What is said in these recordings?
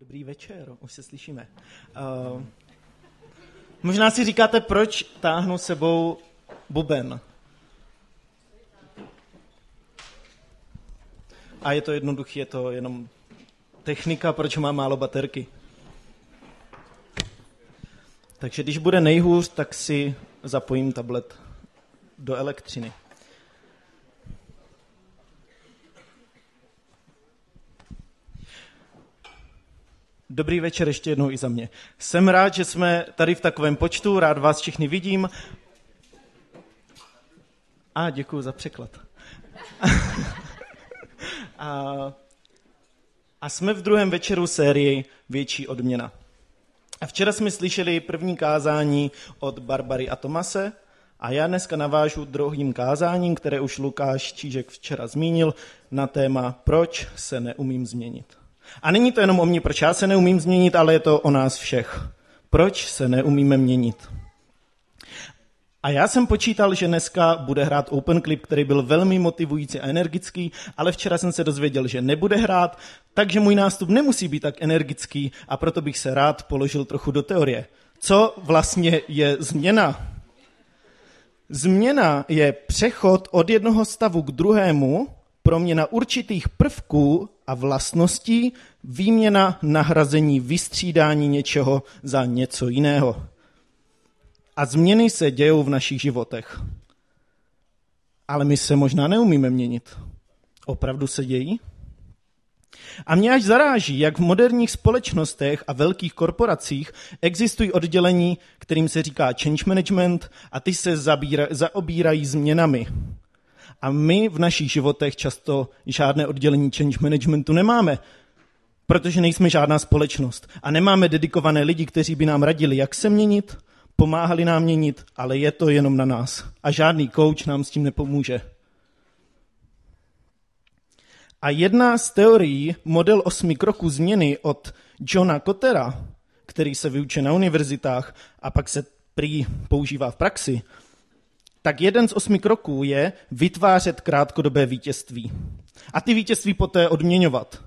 Dobrý večer, už se slyšíme. Uh, možná si říkáte, proč táhnu sebou buben. A je to jednoduché, je to jenom technika, proč mám málo baterky. Takže když bude nejhůř, tak si zapojím tablet do elektřiny. Dobrý večer ještě jednou i za mě. Jsem rád, že jsme tady v takovém počtu, rád vás všechny vidím. A děkuji za překlad. a, a jsme v druhém večeru sérii Větší odměna. A včera jsme slyšeli první kázání od Barbary a Tomase a já dneska navážu druhým kázáním, které už Lukáš Čížek včera zmínil, na téma Proč se neumím změnit. A není to jenom o mě, proč já se neumím změnit, ale je to o nás všech. Proč se neumíme měnit? A já jsem počítal, že dneska bude hrát Open Clip, který byl velmi motivující a energický, ale včera jsem se dozvěděl, že nebude hrát, takže můj nástup nemusí být tak energický a proto bych se rád položil trochu do teorie. Co vlastně je změna? Změna je přechod od jednoho stavu k druhému, proměna určitých prvků a vlastností, výměna, nahrazení, vystřídání něčeho za něco jiného. A změny se dějou v našich životech. Ale my se možná neumíme měnit. Opravdu se dějí? A mě až zaráží, jak v moderních společnostech a velkých korporacích existují oddělení, kterým se říká change management a ty se zabíra, zaobírají změnami. A my v našich životech často žádné oddělení change managementu nemáme, protože nejsme žádná společnost a nemáme dedikované lidi, kteří by nám radili, jak se měnit, pomáhali nám měnit, ale je to jenom na nás. A žádný coach nám s tím nepomůže. A jedna z teorií, model osmi kroků změny od Johna Cottera, který se vyučuje na univerzitách a pak se prý používá v praxi, tak jeden z osmi kroků je vytvářet krátkodobé vítězství. A ty vítězství poté odměňovat.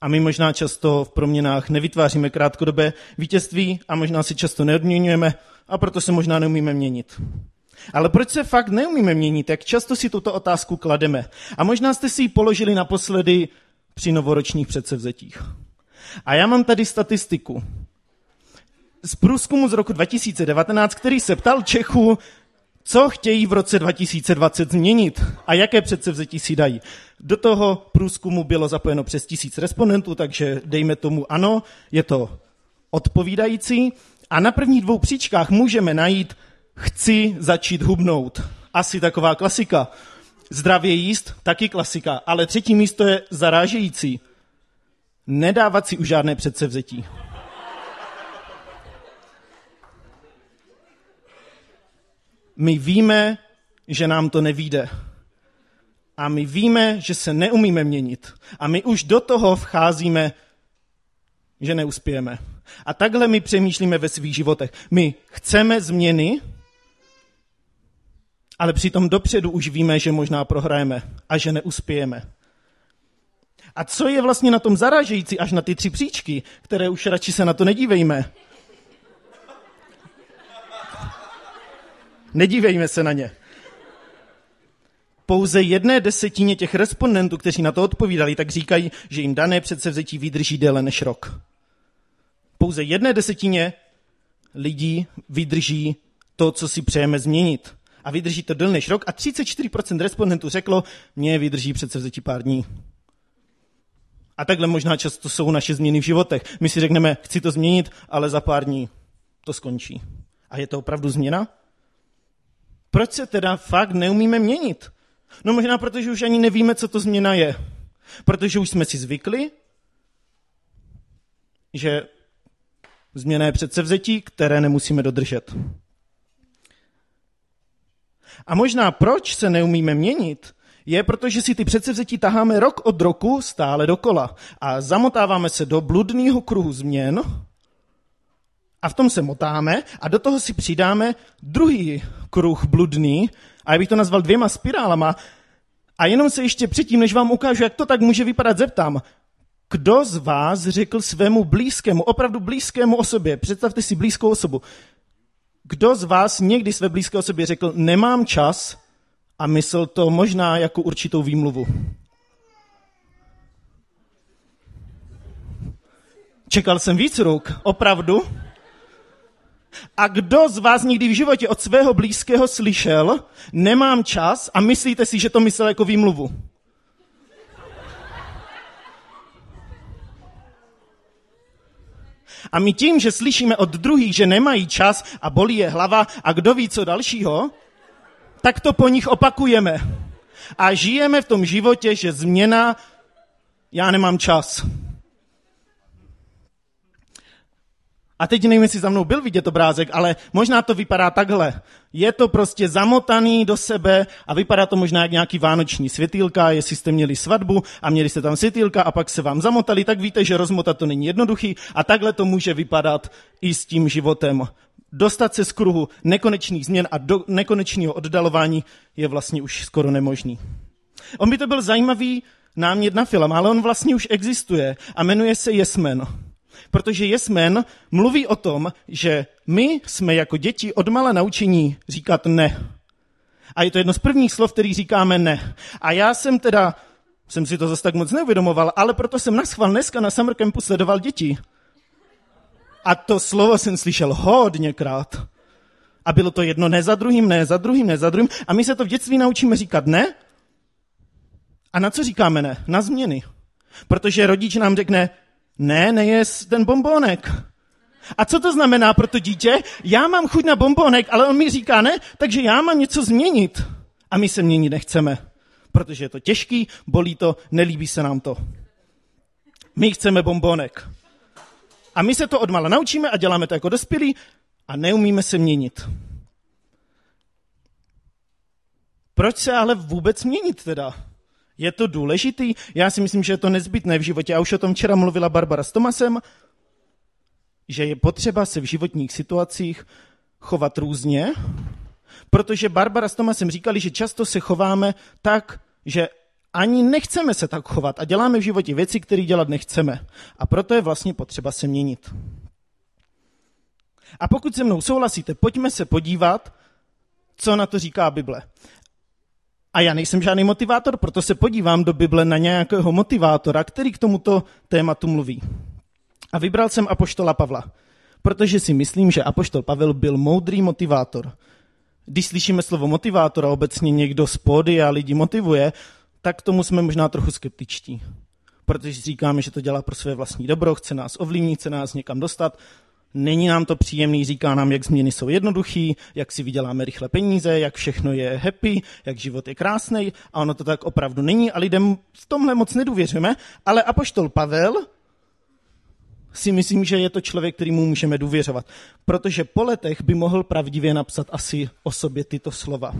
A my možná často v proměnách nevytváříme krátkodobé vítězství a možná si často neodměňujeme a proto se možná neumíme měnit. Ale proč se fakt neumíme měnit? Jak často si tuto otázku klademe? A možná jste si ji položili naposledy při novoročních předsevzetích. A já mám tady statistiku z průzkumu z roku 2019, který se ptal Čechů, co chtějí v roce 2020 změnit a jaké předsevzetí si dají. Do toho průzkumu bylo zapojeno přes tisíc respondentů, takže dejme tomu ano, je to odpovídající. A na prvních dvou příčkách můžeme najít chci začít hubnout. Asi taková klasika. Zdravě jíst, taky klasika. Ale třetí místo je zarážející. Nedávat si už žádné předsevzetí. My víme, že nám to nevíde. A my víme, že se neumíme měnit. A my už do toho vcházíme, že neuspějeme. A takhle my přemýšlíme ve svých životech. My chceme změny, ale přitom dopředu už víme, že možná prohrajeme a že neuspějeme. A co je vlastně na tom zaražející až na ty tři příčky, které už radši se na to nedívejme? Nedívejme se na ně. Pouze jedné desetině těch respondentů, kteří na to odpovídali, tak říkají, že jim dané předsevzetí vydrží déle než rok. Pouze jedné desetině lidí vydrží to, co si přejeme změnit. A vydrží to déle než rok. A 34% respondentů řeklo, mě vydrží předsevzetí pár dní. A takhle možná často jsou naše změny v životech. My si řekneme, chci to změnit, ale za pár dní to skončí. A je to opravdu změna? Proč se teda fakt neumíme měnit? No možná protože už ani nevíme, co to změna je. Protože už jsme si zvykli, že změna je předsevzetí, které nemusíme dodržet. A možná proč se neumíme měnit, je, protože si ty předsevzetí taháme rok od roku stále dokola a zamotáváme se do bludného kruhu změn, a v tom se motáme a do toho si přidáme druhý kruh bludný, a já bych to nazval dvěma spirálama, a jenom se ještě předtím, než vám ukážu, jak to tak může vypadat, zeptám, Kdo z vás řekl svému blízkému, opravdu blízkému osobě, představte si blízkou osobu, kdo z vás někdy své blízké osobě řekl, nemám čas a myslel to možná jako určitou výmluvu? Čekal jsem víc ruk, opravdu. A kdo z vás někdy v životě od svého blízkého slyšel, nemám čas a myslíte si, že to myslel jako výmluvu? A my tím, že slyšíme od druhých, že nemají čas a bolí je hlava a kdo ví co dalšího, tak to po nich opakujeme. A žijeme v tom životě, že změna, já nemám čas. A teď nevím, jestli za mnou byl vidět obrázek, ale možná to vypadá takhle. Je to prostě zamotaný do sebe a vypadá to možná jak nějaký vánoční světýlka, jestli jste měli svatbu a měli jste tam světýlka a pak se vám zamotali, tak víte, že rozmotat to není jednoduchý a takhle to může vypadat i s tím životem. Dostat se z kruhu nekonečných změn a do nekonečného oddalování je vlastně už skoro nemožný. On by to byl zajímavý námět na film, ale on vlastně už existuje a jmenuje se Jesmen. Protože Jesmen mluví o tom, že my jsme jako děti odmala naučení říkat ne. A je to jedno z prvních slov, který říkáme ne. A já jsem teda, jsem si to zase tak moc neuvědomoval, ale proto jsem naschval dneska na Summer Campu sledoval děti. A to slovo jsem slyšel hodněkrát. A bylo to jedno ne za druhým, ne za druhým, ne za druhým. A my se to v dětství naučíme říkat ne. A na co říkáme ne? Na změny. Protože rodič nám řekne, ne, nejes ten bombonek. A co to znamená pro to dítě? Já mám chuť na bombonek, ale on mi říká ne, takže já mám něco změnit. A my se měnit nechceme, protože je to těžký, bolí to, nelíbí se nám to. My chceme bombonek. A my se to odmala naučíme a děláme to jako dospělí a neumíme se měnit. Proč se ale vůbec měnit teda? Je to důležitý? Já si myslím, že je to nezbytné v životě. A už o tom včera mluvila Barbara s Tomasem, že je potřeba se v životních situacích chovat různě, protože Barbara s Tomasem říkali, že často se chováme tak, že ani nechceme se tak chovat a děláme v životě věci, které dělat nechceme. A proto je vlastně potřeba se měnit. A pokud se mnou souhlasíte, pojďme se podívat, co na to říká Bible. A já nejsem žádný motivátor, proto se podívám do Bible na nějakého motivátora, který k tomuto tématu mluví. A vybral jsem Apoštola Pavla, protože si myslím, že Apoštol Pavel byl moudrý motivátor. Když slyšíme slovo motivátor a obecně někdo z pódy a lidi motivuje, tak tomu jsme možná trochu skeptičtí. Protože říkáme, že to dělá pro své vlastní dobro, chce nás ovlivnit, chce nás někam dostat, Není nám to příjemný, říká nám, jak změny jsou jednoduchý, jak si vyděláme rychle peníze, jak všechno je happy, jak život je krásný a ono to tak opravdu není a lidem v tomhle moc nedůvěřujeme, ale apoštol Pavel si myslím, že je to člověk, kterýmu můžeme důvěřovat, protože po letech by mohl pravdivě napsat asi o sobě tyto slova.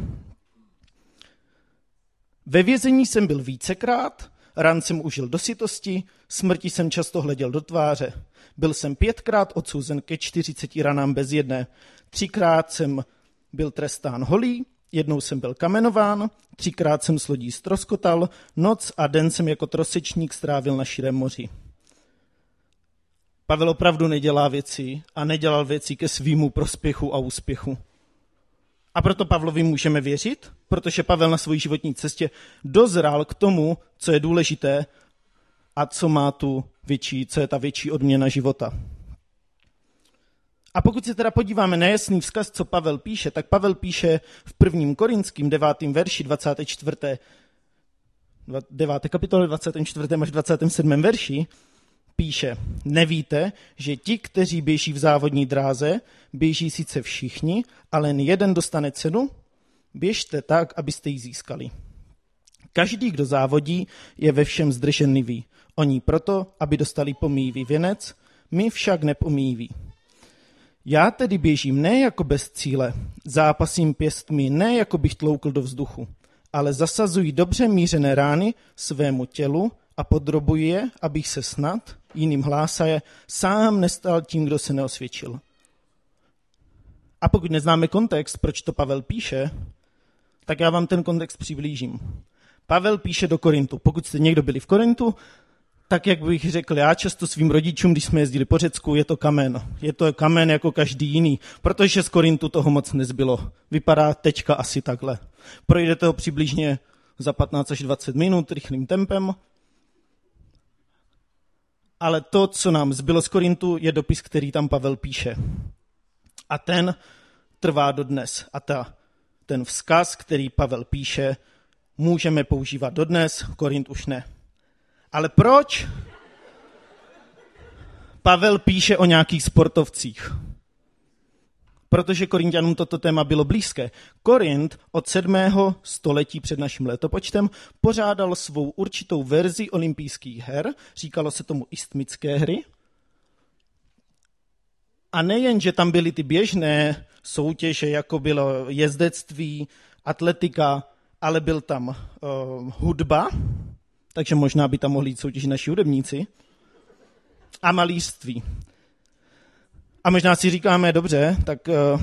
Ve vězení jsem byl vícekrát, ran jsem užil do sytosti, smrti jsem často hleděl do tváře. Byl jsem pětkrát odsouzen ke 40 ranám bez jedné. Třikrát jsem byl trestán holý, jednou jsem byl kamenován, třikrát jsem s lodí stroskotal, noc a den jsem jako trosečník strávil na širém moři. Pavel opravdu nedělá věci a nedělal věci ke svýmu prospěchu a úspěchu. A proto Pavlovi můžeme věřit, protože Pavel na své životní cestě dozrál k tomu, co je důležité a co má tu větší, co je ta větší odměna života. A pokud se teda podíváme na jasný vzkaz, co Pavel píše, tak Pavel píše v prvním korinským devátém verši 24. 9. kapitole 24. až 27. verši píše, nevíte, že ti, kteří běží v závodní dráze, běží sice všichni, ale jen jeden dostane cenu? Běžte tak, abyste ji získali. Každý, kdo závodí, je ve všem zdrženlivý. Oni proto, aby dostali pomývý věnec, my však nepomýví. Já tedy běžím ne jako bez cíle, zápasím pěstmi ne jako bych tloukl do vzduchu, ale zasazuji dobře mířené rány svému tělu a podrobuji je, abych se snad, jiným hlásaje, sám nestal tím, kdo se neosvědčil. A pokud neznáme kontext, proč to Pavel píše, tak já vám ten kontext přiblížím. Pavel píše do Korintu. Pokud jste někdo byli v Korintu, tak jak bych řekl já často svým rodičům, když jsme jezdili po Řecku, je to kamen. Je to kamen jako každý jiný, protože z Korintu toho moc nezbylo. Vypadá tečka asi takhle. Projdete ho přibližně za 15 až 20 minut rychlým tempem. Ale to, co nám zbylo z Korintu, je dopis, který tam Pavel píše. A ten trvá dodnes. A ta, ten vzkaz, který Pavel píše, můžeme používat dodnes, Korint už ne. Ale proč? Pavel píše o nějakých sportovcích. Protože Korintianům toto téma bylo blízké. Korint od 7. století před naším letopočtem pořádal svou určitou verzi olympijských her, říkalo se tomu istmické hry. A nejen, že tam byly ty běžné soutěže, jako bylo jezdectví, atletika, ale byl tam uh, hudba, takže možná by tam mohli jít soutěžit naši hudebníci, a malířství. A možná si říkáme, dobře, tak uh,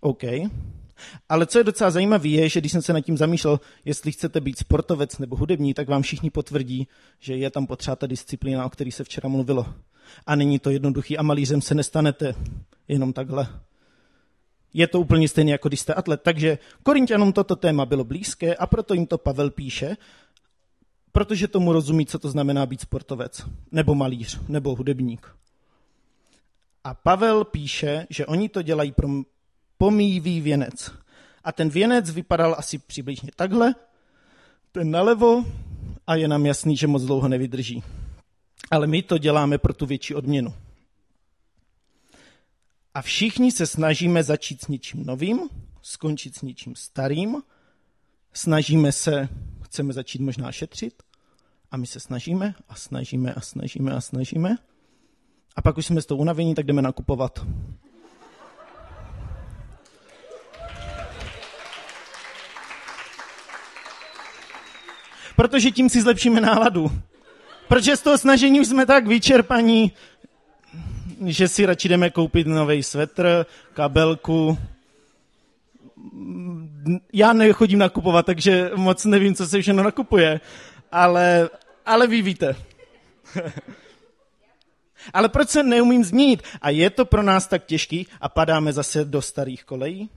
OK. Ale co je docela zajímavé, je, že když jsem se nad tím zamýšlel, jestli chcete být sportovec nebo hudební, tak vám všichni potvrdí, že je tam potřeba ta disciplína, o který se včera mluvilo. A není to jednoduchý a malířem se nestanete jenom takhle. Je to úplně stejné, jako když jste atlet. Takže Korintianům toto téma bylo blízké a proto jim to Pavel píše protože tomu rozumí, co to znamená být sportovec, nebo malíř, nebo hudebník. A Pavel píše, že oni to dělají pro pomývý věnec. A ten věnec vypadal asi přibližně takhle, ten nalevo a je nám jasný, že moc dlouho nevydrží. Ale my to děláme pro tu větší odměnu. A všichni se snažíme začít s něčím novým, skončit s něčím starým, snažíme se chceme začít možná šetřit a my se snažíme a snažíme a snažíme a snažíme a pak už jsme z toho unavení, tak jdeme nakupovat. Protože tím si zlepšíme náladu. Protože z toho snažení už jsme tak vyčerpaní, že si radši jdeme koupit nový svetr, kabelku, já nechodím nakupovat, takže moc nevím, co se všechno nakupuje, ale, ale vy víte. ale proč se neumím změnit? A je to pro nás tak těžký a padáme zase do starých kolejí?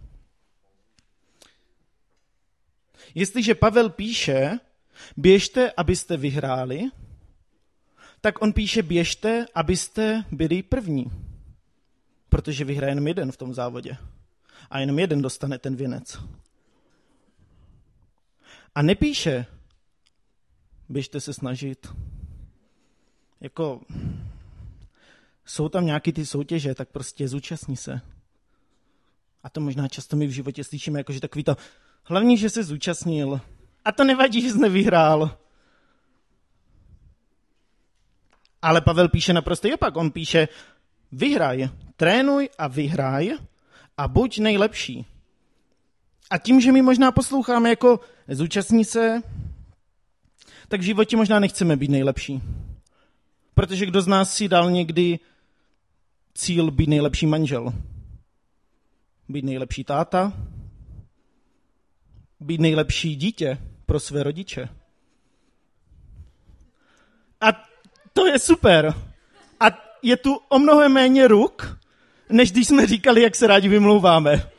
Jestliže Pavel píše, běžte, abyste vyhráli, tak on píše, běžte, abyste byli první. Protože vyhraje jenom jeden v tom závodě a jenom jeden dostane ten věnec. A nepíše, běžte se snažit. Jako, jsou tam nějaké ty soutěže, tak prostě zúčastní se. A to možná často my v životě slyšíme, jako, že takový to, hlavně, že se zúčastnil. A to nevadí, že jsi nevyhrál. Ale Pavel píše naprosto opak. On píše, vyhraj, trénuj a vyhraj a buď nejlepší. A tím, že my možná posloucháme jako zúčastní se, tak v životě možná nechceme být nejlepší. Protože kdo z nás si dal někdy cíl být nejlepší manžel? Být nejlepší táta? Být nejlepší dítě pro své rodiče? A to je super. A je tu o mnoho méně ruk, než když jsme říkali, jak se rádi vymlouváme.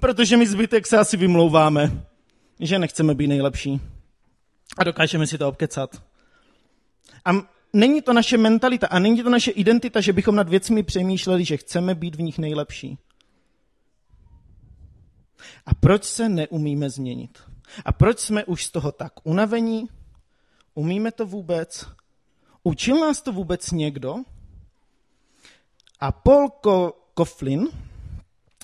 Protože my zbytek se asi vymlouváme, že nechceme být nejlepší. A dokážeme si to obkecat. A není to naše mentalita a není to naše identita, že bychom nad věcmi přemýšleli, že chceme být v nich nejlepší. A proč se neumíme změnit? A proč jsme už z toho tak unavení? Umíme to vůbec? Učil nás to vůbec někdo? A Paul Coughlin,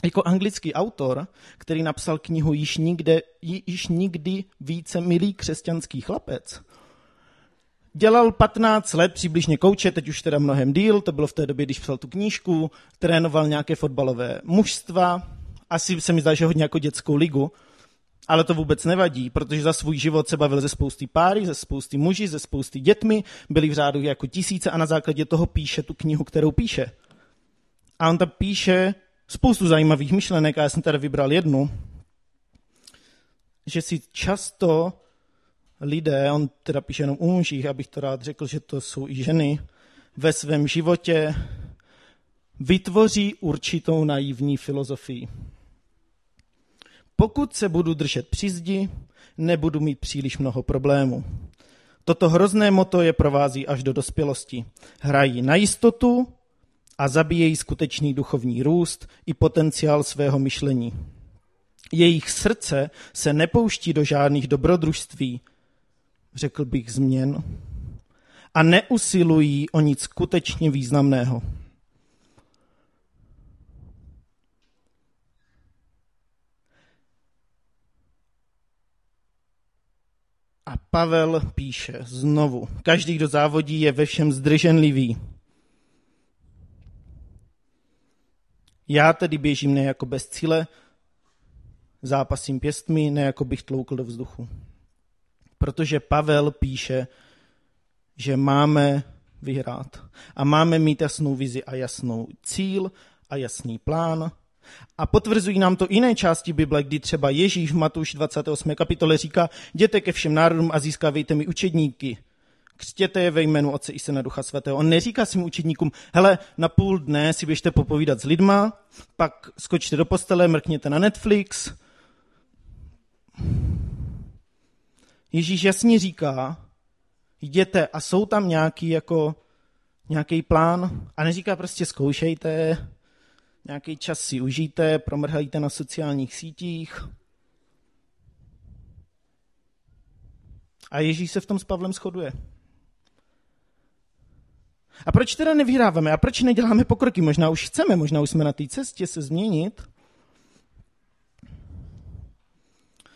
jako anglický autor, který napsal knihu Již, nikde, již nikdy více milý křesťanský chlapec, dělal 15 let přibližně kouče, teď už teda mnohem díl, to bylo v té době, když psal tu knížku, trénoval nějaké fotbalové mužstva, asi se mi zdá, že hodně jako dětskou ligu, ale to vůbec nevadí, protože za svůj život se bavil ze spousty páry, ze spousty muži, ze spousty dětmi, byli v řádu jako tisíce a na základě toho píše tu knihu, kterou píše. A on tam píše spoustu zajímavých myšlenek a já jsem tady vybral jednu, že si často lidé, on teda píše jenom u mužích, abych to rád řekl, že to jsou i ženy, ve svém životě vytvoří určitou naivní filozofii. Pokud se budu držet při zdi, nebudu mít příliš mnoho problémů. Toto hrozné moto je provází až do dospělosti. Hrají na jistotu a zabíjejí skutečný duchovní růst i potenciál svého myšlení. Jejich srdce se nepouští do žádných dobrodružství, řekl bych změn, a neusilují o nic skutečně významného. A Pavel píše znovu, každý, kdo závodí, je ve všem zdrženlivý. Já tedy běžím ne jako bez cíle, zápasím pěstmi, ne jako bych tloukl do vzduchu. Protože Pavel píše, že máme vyhrát a máme mít jasnou vizi a jasnou cíl a jasný plán. A potvrzují nám to jiné části Bible, kdy třeba Ježíš v Matuš 28. kapitole říká, jděte ke všem národům a získávejte mi učedníky. Křtěte je ve jménu Otce i Syna Ducha Svatého. On neříká svým učedníkům, hele, na půl dne si běžte popovídat s lidma, pak skočte do postele, mrkněte na Netflix. Ježíš jasně říká, jděte a jsou tam nějaký jako nějaký plán a neříká prostě zkoušejte, nějaký čas si užijte, promrhajte na sociálních sítích. A Ježíš se v tom s Pavlem shoduje. A proč teda nevyhráváme? A proč neděláme pokroky? Možná už chceme, možná už jsme na té cestě se změnit.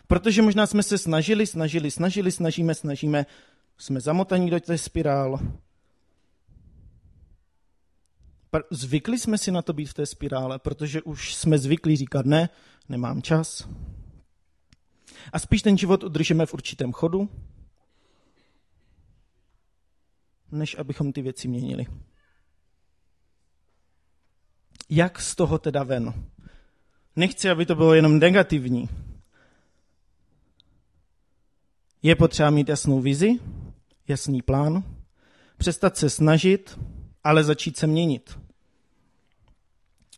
Protože možná jsme se snažili, snažili, snažili, snažíme, snažíme, jsme zamotaní do té spirál. Zvykli jsme si na to být v té spirále, protože už jsme zvyklí říkat ne, nemám čas. A spíš ten život udržíme v určitém chodu, než abychom ty věci měnili. Jak z toho teda ven? Nechci, aby to bylo jenom negativní. Je potřeba mít jasnou vizi, jasný plán, přestat se snažit, ale začít se měnit.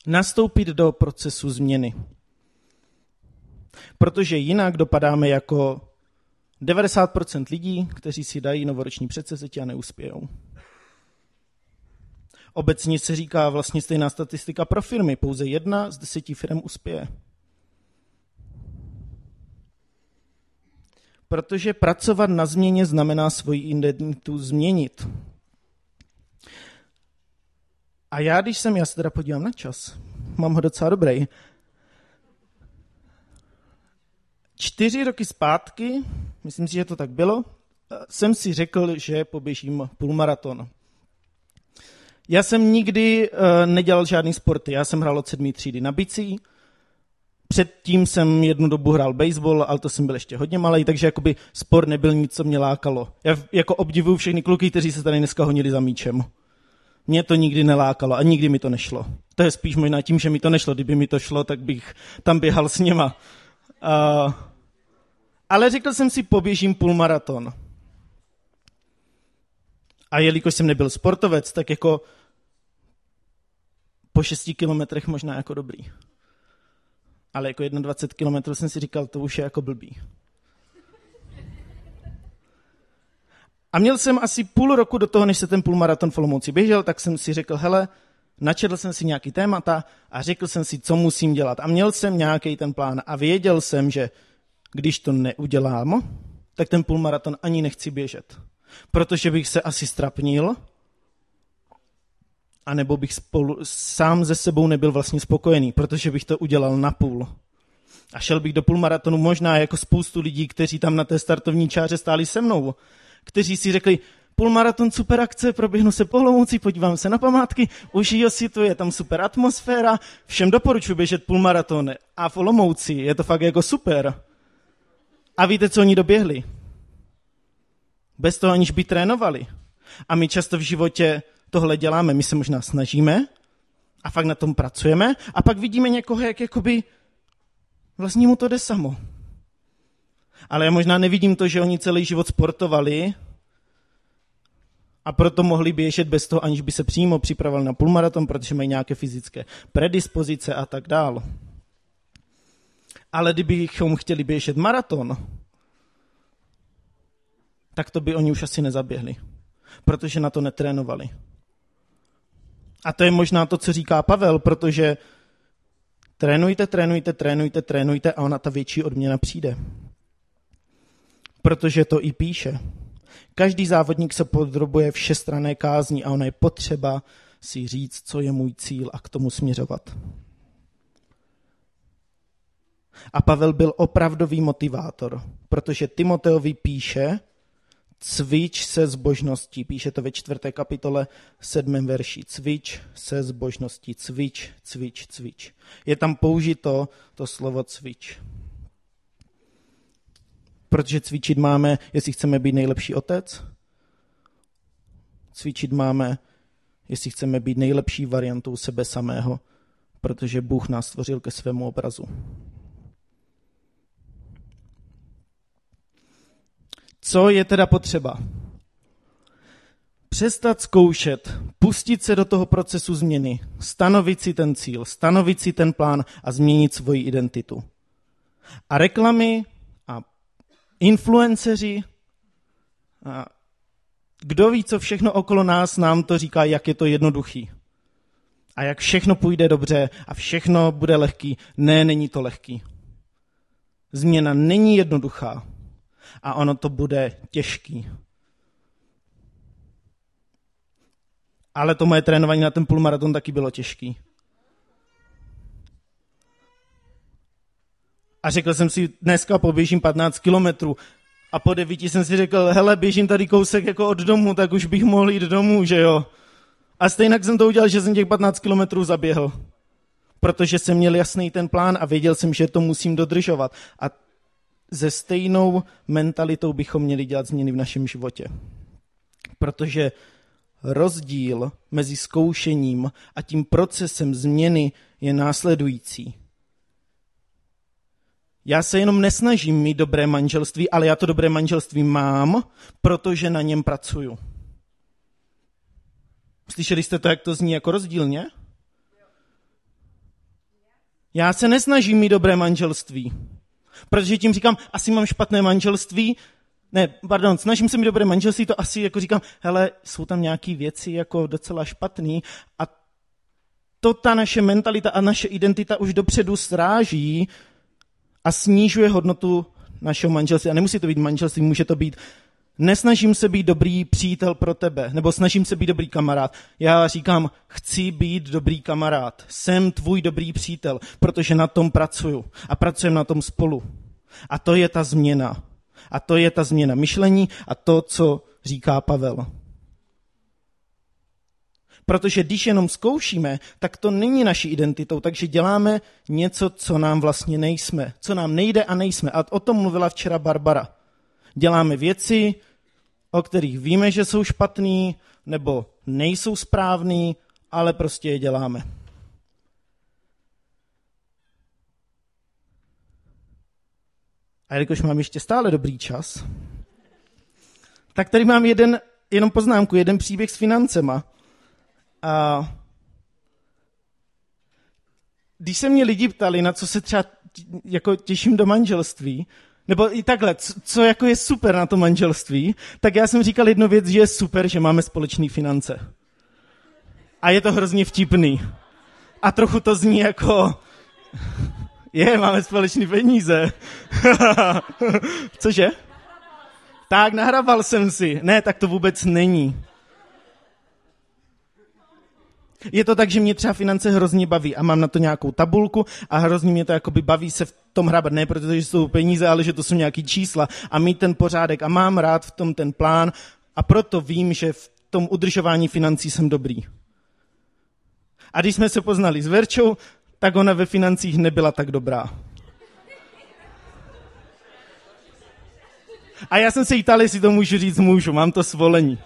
Nastoupit do procesu změny. Protože jinak dopadáme jako 90% lidí, kteří si dají novoroční předsevzetí a neuspějou. Obecně se říká vlastně stejná statistika pro firmy. Pouze jedna z deseti firm uspěje. Protože pracovat na změně znamená svoji identitu změnit. A já, když jsem, já se teda podívám na čas, mám ho docela dobrý. Čtyři roky zpátky, myslím si, že to tak bylo, jsem si řekl, že poběžím půlmaraton. Já jsem nikdy uh, nedělal žádný sporty. Já jsem hrál od sedmý třídy na bicí, Předtím jsem jednu dobu hrál baseball, ale to jsem byl ještě hodně malý, takže jakoby sport nebyl nic, co mě lákalo. Já jako obdivuju všechny kluky, kteří se tady dneska honili za míčem. Mě to nikdy nelákalo a nikdy mi to nešlo. To je spíš možná tím, že mi to nešlo. Kdyby mi to šlo, tak bych tam běhal s něma. Uh, ale řekl jsem si, poběžím půlmaraton. A jelikož jsem nebyl sportovec, tak jako po šesti kilometrech možná jako dobrý ale jako 21 km jsem si říkal, to už je jako blbý. A měl jsem asi půl roku do toho, než se ten půlmaraton v Olomouci běžel, tak jsem si řekl, hele, načetl jsem si nějaký témata a řekl jsem si, co musím dělat. A měl jsem nějaký ten plán a věděl jsem, že když to neudělám, tak ten půlmaraton ani nechci běžet. Protože bych se asi strapnil a nebo bych spolu, sám ze sebou nebyl vlastně spokojený, protože bych to udělal na půl. A šel bych do půlmaratonu možná jako spoustu lidí, kteří tam na té startovní čáře stáli se mnou, kteří si řekli, půlmaraton super akce, proběhnu se po Olomouci, podívám se na památky, užiju si to, je tam super atmosféra, všem doporučuji běžet půlmaraton a v Olomouci, je to fakt jako super. A víte, co oni doběhli? Bez toho aniž by trénovali. A my často v životě tohle děláme, my se možná snažíme a fakt na tom pracujeme a pak vidíme někoho, jak jakoby vlastně mu to jde samo. Ale já možná nevidím to, že oni celý život sportovali a proto mohli běžet bez toho, aniž by se přímo připravili na půlmaraton, protože mají nějaké fyzické predispozice a tak dál. Ale kdybychom chtěli běžet maraton, tak to by oni už asi nezaběhli, protože na to netrénovali. A to je možná to, co říká Pavel, protože trénujte, trénujte, trénujte, trénujte a ona ta větší odměna přijde. Protože to i píše. Každý závodník se podrobuje všestrané kázní a ona je potřeba si říct, co je můj cíl a k tomu směřovat. A Pavel byl opravdový motivátor, protože Timoteovi píše, cvič se zbožností. Píše to ve čtvrté kapitole sedmém verši. Cvič se zbožností. Cvič, cvič, cvič. Je tam použito to slovo cvič. Protože cvičit máme, jestli chceme být nejlepší otec. Cvičit máme, jestli chceme být nejlepší variantou sebe samého, protože Bůh nás stvořil ke svému obrazu. Co je teda potřeba? Přestat zkoušet, pustit se do toho procesu změny, stanovit si ten cíl, stanovit si ten plán a změnit svoji identitu. A reklamy influenceři, kdo ví, co všechno okolo nás nám to říká, jak je to jednoduchý. A jak všechno půjde dobře a všechno bude lehký. Ne, není to lehký. Změna není jednoduchá a ono to bude těžký. Ale to moje trénování na ten půlmaraton taky bylo těžký. A řekl jsem si, dneska poběžím 15 kilometrů. A po devíti jsem si řekl, hele, běžím tady kousek jako od domu, tak už bych mohl jít domů, že jo. A stejně jsem to udělal, že jsem těch 15 kilometrů zaběhl. Protože jsem měl jasný ten plán a věděl jsem, že to musím dodržovat. A ze stejnou mentalitou bychom měli dělat změny v našem životě. Protože rozdíl mezi zkoušením a tím procesem změny je následující. Já se jenom nesnažím mít dobré manželství, ale já to dobré manželství mám, protože na něm pracuju. Slyšeli jste to, jak to zní jako rozdílně? Já se nesnažím mít dobré manželství. Protože tím říkám, asi mám špatné manželství, ne, pardon, snažím se mi dobré manželství, to asi jako říkám, hele, jsou tam nějaké věci jako docela špatný a to ta naše mentalita a naše identita už dopředu sráží a snižuje hodnotu našeho manželství. A nemusí to být manželství, může to být Nesnažím se být dobrý přítel pro tebe, nebo snažím se být dobrý kamarád. Já říkám, chci být dobrý kamarád. Jsem tvůj dobrý přítel, protože na tom pracuju. A pracujeme na tom spolu. A to je ta změna. A to je ta změna myšlení a to, co říká Pavel. Protože když jenom zkoušíme, tak to není naší identitou, takže děláme něco, co nám vlastně nejsme, co nám nejde a nejsme. A o tom mluvila včera Barbara. Děláme věci, o kterých víme, že jsou špatný nebo nejsou správný, ale prostě je děláme. A jelikož mám ještě stále dobrý čas, tak tady mám jeden, jenom poznámku, jeden příběh s financema. A když se mě lidi ptali, na co se třeba jako těším do manželství, nebo i takhle, co, jako je super na to manželství, tak já jsem říkal jednu věc, že je super, že máme společné finance. A je to hrozně vtipný. A trochu to zní jako, je, máme společné peníze. Cože? Tak, nahrával jsem si. Ne, tak to vůbec není. Je to tak, že mě třeba finance hrozně baví a mám na to nějakou tabulku a hrozně mě to jakoby baví se v tom hrabat, ne protože jsou peníze, ale že to jsou nějaký čísla a mít ten pořádek a mám rád v tom ten plán a proto vím, že v tom udržování financí jsem dobrý. A když jsme se poznali s Verčou, tak ona ve financích nebyla tak dobrá. A já jsem se jí ptal, jestli to můžu říct můžu, mám to svolení.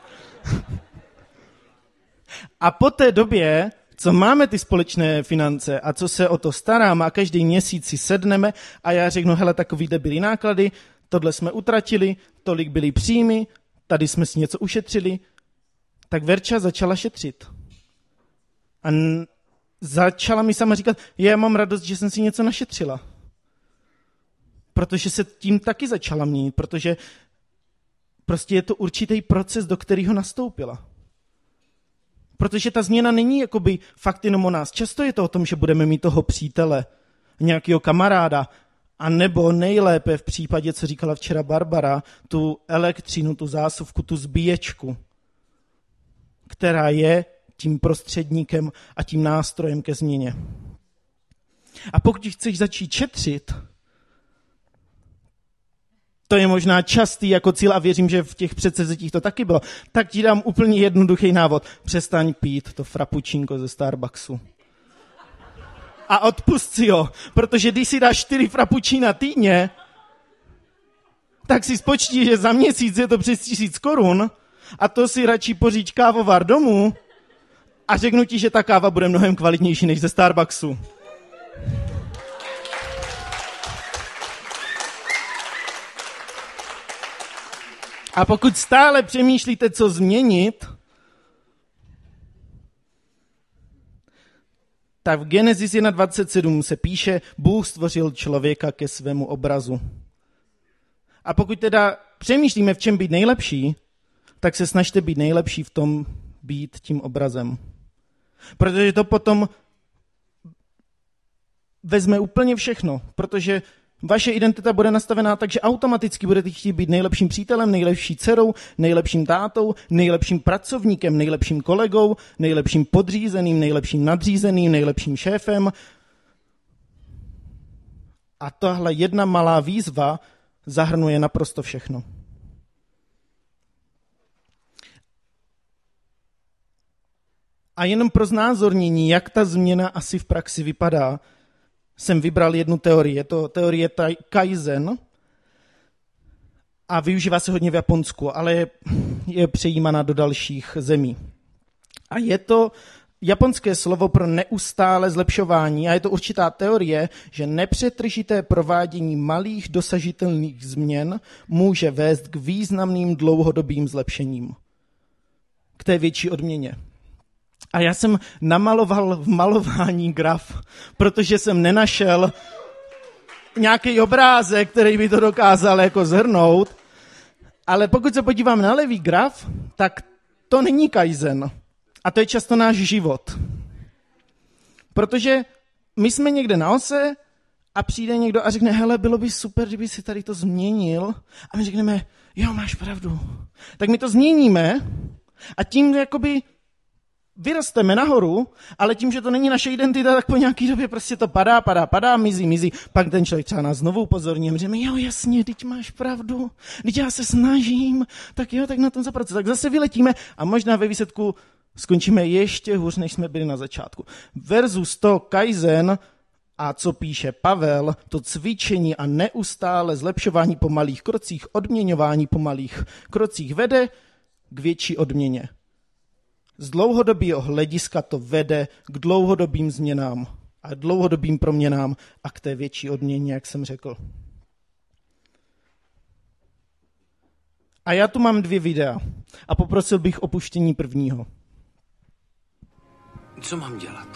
A po té době, co máme ty společné finance a co se o to starám a každý měsíc si sedneme a já řeknu, hele, takový byly náklady, tohle jsme utratili, tolik byly příjmy, tady jsme si něco ušetřili, tak Verča začala šetřit. A n- začala mi sama říkat, já mám radost, že jsem si něco našetřila. Protože se tím taky začala měnit, protože prostě je to určitý proces, do kterého nastoupila. Protože ta změna není jakoby fakt jenom o nás. Často je to o tom, že budeme mít toho přítele, nějakého kamaráda, a nebo nejlépe v případě, co říkala včera Barbara, tu elektřinu, tu zásuvku, tu zbíječku, která je tím prostředníkem a tím nástrojem ke změně. A pokud chceš začít šetřit, to je možná častý jako cíl a věřím, že v těch předsevzetích to taky bylo, tak ti dám úplně jednoduchý návod. Přestaň pít to frappuccino ze Starbucksu. A odpust si ho, protože když si dáš čtyři frappuccina týdně, tak si spočtí, že za měsíc je to přes tisíc korun a to si radši poříč kávovar domů a řeknu ti, že ta káva bude mnohem kvalitnější než ze Starbucksu. A pokud stále přemýšlíte, co změnit, tak v Genesis 1.27 se píše, Bůh stvořil člověka ke svému obrazu. A pokud teda přemýšlíme, v čem být nejlepší, tak se snažte být nejlepší v tom být tím obrazem. Protože to potom vezme úplně všechno, protože vaše identita bude nastavená tak, že automaticky budete chtít být nejlepším přítelem, nejlepší dcerou, nejlepším tátou, nejlepším pracovníkem, nejlepším kolegou, nejlepším podřízeným, nejlepším nadřízeným, nejlepším šéfem. A tahle jedna malá výzva zahrnuje naprosto všechno. A jenom pro znázornění, jak ta změna asi v praxi vypadá, jsem vybral jednu teorii. Je to teorie Kaizen a využívá se hodně v Japonsku, ale je, přejímána do dalších zemí. A je to japonské slovo pro neustále zlepšování a je to určitá teorie, že nepřetržité provádění malých dosažitelných změn může vést k významným dlouhodobým zlepšením, k té větší odměně. A já jsem namaloval v malování graf, protože jsem nenašel nějaký obrázek, který by to dokázal jako zhrnout. Ale pokud se podívám na levý graf, tak to není kaizen. A to je často náš život. Protože my jsme někde na ose a přijde někdo a řekne, hele, bylo by super, kdyby si tady to změnil. A my řekneme, jo, máš pravdu. Tak my to změníme a tím jakoby vyrosteme nahoru, ale tím, že to není naše identita, tak po nějaký době prostě to padá, padá, padá, mizí, mizí. Pak ten člověk třeba nás znovu upozorní a říkáme, jo, jasně, teď máš pravdu, teď já se snažím, tak jo, tak na tom zapracujeme. Tak zase vyletíme a možná ve výsledku skončíme ještě hůř, než jsme byli na začátku. Versus to Kaizen, a co píše Pavel, to cvičení a neustále zlepšování po malých krocích, odměňování po malých krocích vede k větší odměně. Z dlouhodobého hlediska to vede k dlouhodobým změnám a dlouhodobým proměnám a k té větší odměně, jak jsem řekl. A já tu mám dvě videa a poprosil bych opuštění prvního. Co mám dělat?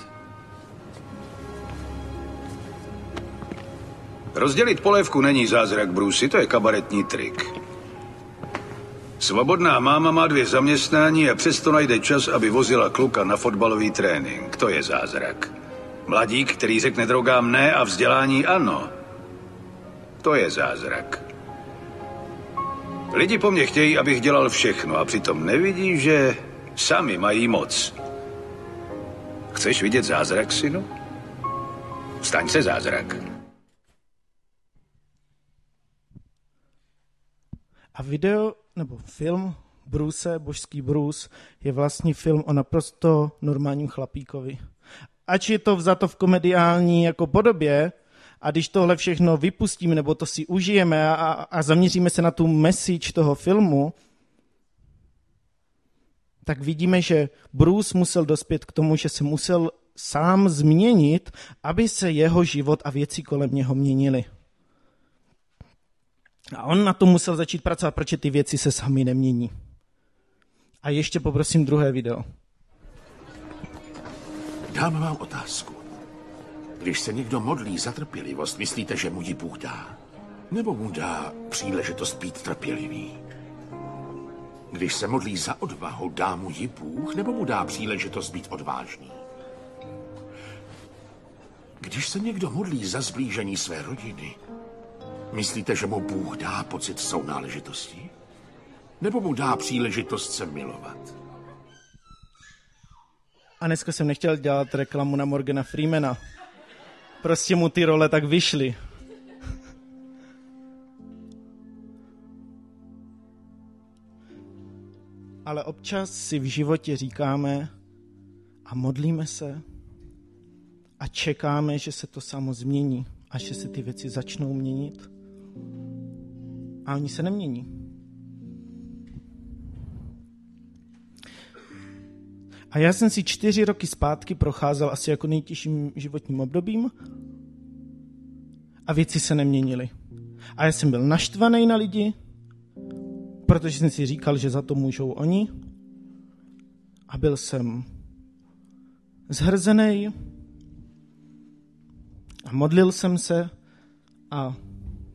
Rozdělit polévku není zázrak, Bruce, to je kabaretní trik. Svobodná máma má dvě zaměstnání a přesto najde čas, aby vozila kluka na fotbalový trénink. To je zázrak. Mladík, který řekne drogám ne a vzdělání ano. To je zázrak. Lidi po mně chtějí, abych dělal všechno a přitom nevidí, že sami mají moc. Chceš vidět zázrak, synu? Staň se zázrak. A video nebo film Bruce, božský Bruce, je vlastně film o naprosto normálním chlapíkovi. Ač je to vzato v komediální jako podobě, a když tohle všechno vypustíme, nebo to si užijeme a, a zaměříme se na tu message toho filmu, tak vidíme, že Bruce musel dospět k tomu, že se musel sám změnit, aby se jeho život a věci kolem něho měnily. A on na to musel začít pracovat, protože ty věci se sami nemění. A ještě poprosím druhé video. Dám vám otázku. Když se někdo modlí za trpělivost, myslíte, že mu ji Bůh dá? Nebo mu dá příležitost být trpělivý? Když se modlí za odvahu, dá mu ji Bůh, nebo mu dá příležitost být odvážný? Když se někdo modlí za zblížení své rodiny, myslíte, že mu Bůh dá pocit sounáležitosti? Nebo mu dá příležitost se milovat? A dneska jsem nechtěl dělat reklamu na Morgana Freemana. Prostě mu ty role tak vyšly. Ale občas si v životě říkáme a modlíme se a čekáme, že se to samo změní a že se ty věci začnou měnit. A oni se nemění. A já jsem si čtyři roky zpátky procházel asi jako nejtěžším životním obdobím a věci se neměnily. A já jsem byl naštvaný na lidi, protože jsem si říkal, že za to můžou oni. A byl jsem zhrzený a modlil jsem se a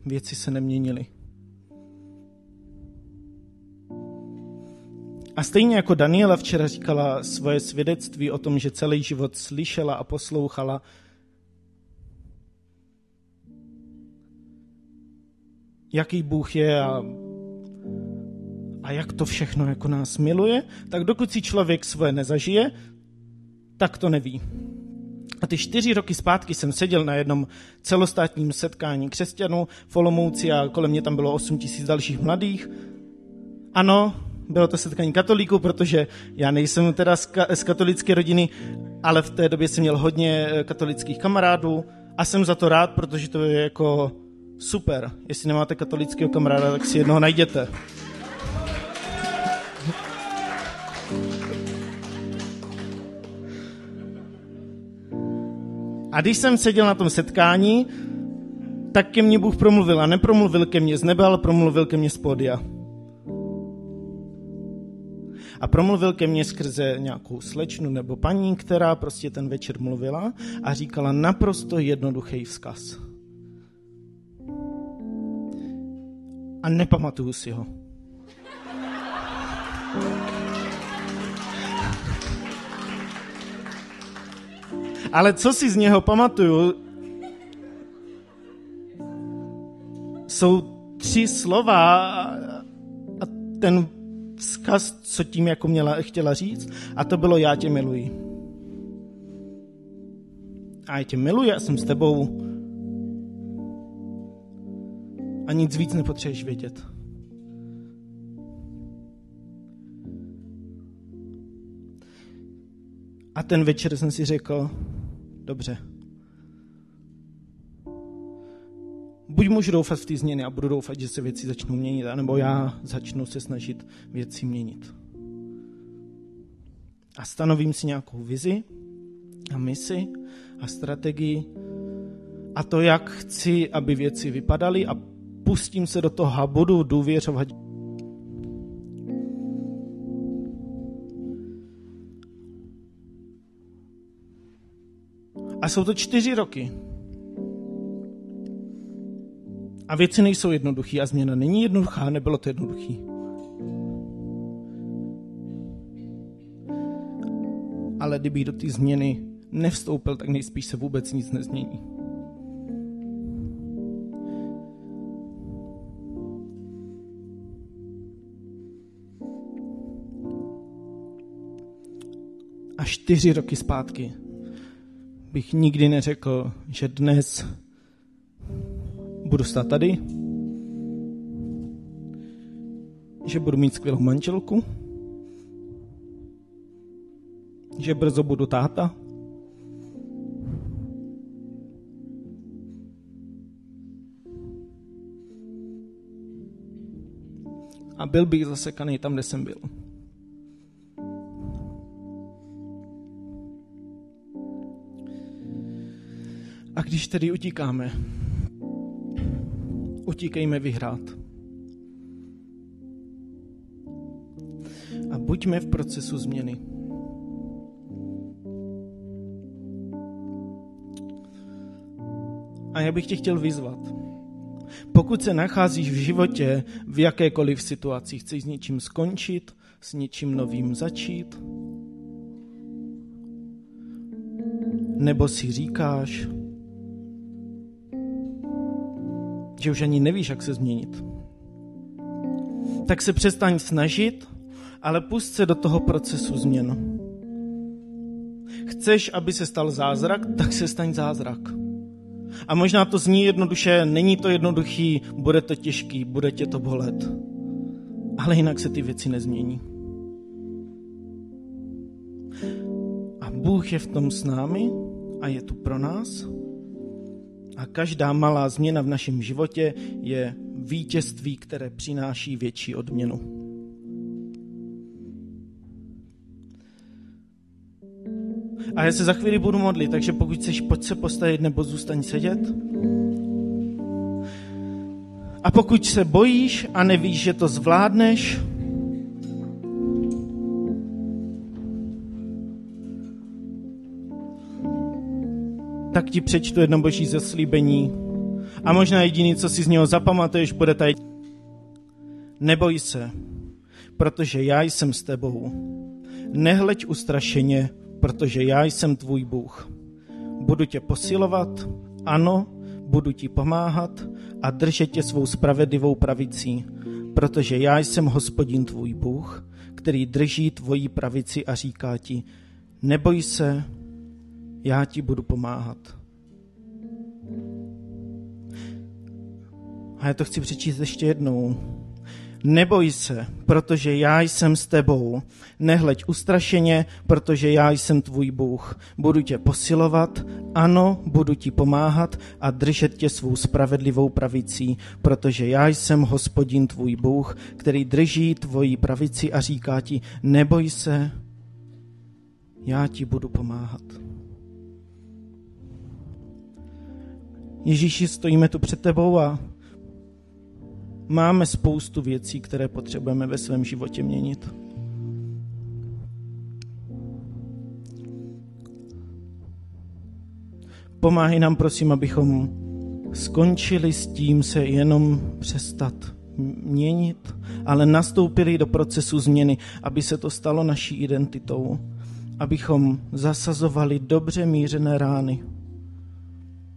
věci se neměnily. A stejně jako Daniela včera říkala svoje svědectví o tom, že celý život slyšela a poslouchala, jaký Bůh je a, a jak to všechno jako nás miluje, tak dokud si člověk svoje nezažije, tak to neví. A ty čtyři roky zpátky jsem seděl na jednom celostátním setkání křesťanů v Olomouci a kolem mě tam bylo 8 tisíc dalších mladých. Ano, bylo to setkání katolíků, protože já nejsem teda z, ka- z katolické rodiny, ale v té době jsem měl hodně eh, katolických kamarádů a jsem za to rád, protože to je jako super. Jestli nemáte katolického kamaráda, tak si jednoho najděte. A když jsem seděl na tom setkání, tak ke mně Bůh promluvil a nepromluvil ke mně z nebe, ale promluvil ke mně z pódia a promluvil ke mně skrze nějakou slečnu nebo paní, která prostě ten večer mluvila a říkala naprosto jednoduchý vzkaz. A nepamatuju si ho. Ale co si z něho pamatuju, jsou tři slova a ten vzkaz, co tím jako měla, chtěla říct, a to bylo já tě miluji. A já tě miluji, já jsem s tebou. A nic víc nepotřebuješ vědět. A ten večer jsem si řekl, dobře, buď můžu doufat v ty změny a budu doufat, že se věci začnou měnit, anebo já začnu se snažit věci měnit. A stanovím si nějakou vizi a misi a strategii a to, jak chci, aby věci vypadaly a pustím se do toho a budu důvěřovat. A jsou to čtyři roky, a věci nejsou jednoduché a změna není jednoduchá, nebylo to jednoduchý. Ale kdyby do té změny nevstoupil, tak nejspíš se vůbec nic nezmění. A čtyři roky zpátky bych nikdy neřekl, že dnes budu stát tady, že budu mít skvělou manželku, že brzo budu táta, a byl bych zasekaný tam, kde jsem byl. když tedy utíkáme, utíkejme vyhrát. A buďme v procesu změny. A já bych tě chtěl vyzvat. Pokud se nacházíš v životě v jakékoliv situaci, chceš s něčím skončit, s něčím novým začít, nebo si říkáš, že už ani nevíš, jak se změnit, tak se přestaň snažit, ale pust se do toho procesu změn. Chceš, aby se stal zázrak, tak se staň zázrak. A možná to zní jednoduše, není to jednoduchý, bude to těžký, bude tě to bolet. Ale jinak se ty věci nezmění. A Bůh je v tom s námi a je tu pro nás. A každá malá změna v našem životě je vítězství, které přináší větší odměnu. A já se za chvíli budu modlit, takže pokud chceš, pojď se postavit nebo zůstaň sedět. A pokud se bojíš a nevíš, že to zvládneš, tak ti přečtu jedno boží zaslíbení. A možná jediný, co si z něho zapamatuješ, bude tady. Neboj se, protože já jsem s tebou. Nehleď ustrašeně, protože já jsem tvůj Bůh. Budu tě posilovat, ano, budu ti pomáhat a držet tě svou spravedlivou pravicí, protože já jsem hospodin tvůj Bůh, který drží tvoji pravici a říká ti, neboj se, já ti budu pomáhat. A já to chci přečíst ještě jednou. Neboj se, protože já jsem s tebou. Nehleď ustrašeně, protože já jsem tvůj Bůh. Budu tě posilovat, ano, budu ti pomáhat a držet tě svou spravedlivou pravicí, protože já jsem hospodin tvůj Bůh, který drží tvoji pravici a říká ti, neboj se, já ti budu pomáhat. Ježíši, stojíme tu před tebou a máme spoustu věcí, které potřebujeme ve svém životě měnit. Pomáhej nám, prosím, abychom skončili s tím se jenom přestat měnit, ale nastoupili do procesu změny, aby se to stalo naší identitou, abychom zasazovali dobře mířené rány.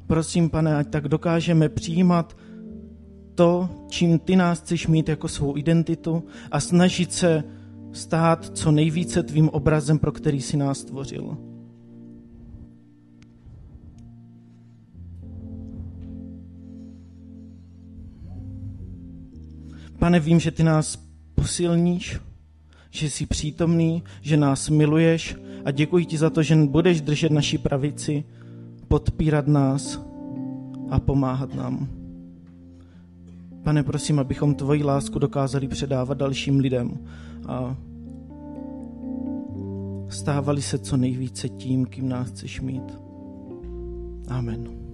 Prosím, pane, ať tak dokážeme přijímat to, čím ty nás chceš mít jako svou identitu a snažit se stát co nejvíce tvým obrazem, pro který si nás stvořil. Pane, vím, že ty nás posilníš, že jsi přítomný, že nás miluješ a děkuji ti za to, že budeš držet naši pravici, podpírat nás a pomáhat nám. Pane, prosím, abychom tvoji lásku dokázali předávat dalším lidem a stávali se co nejvíce tím, kým nás chceš mít. Amen.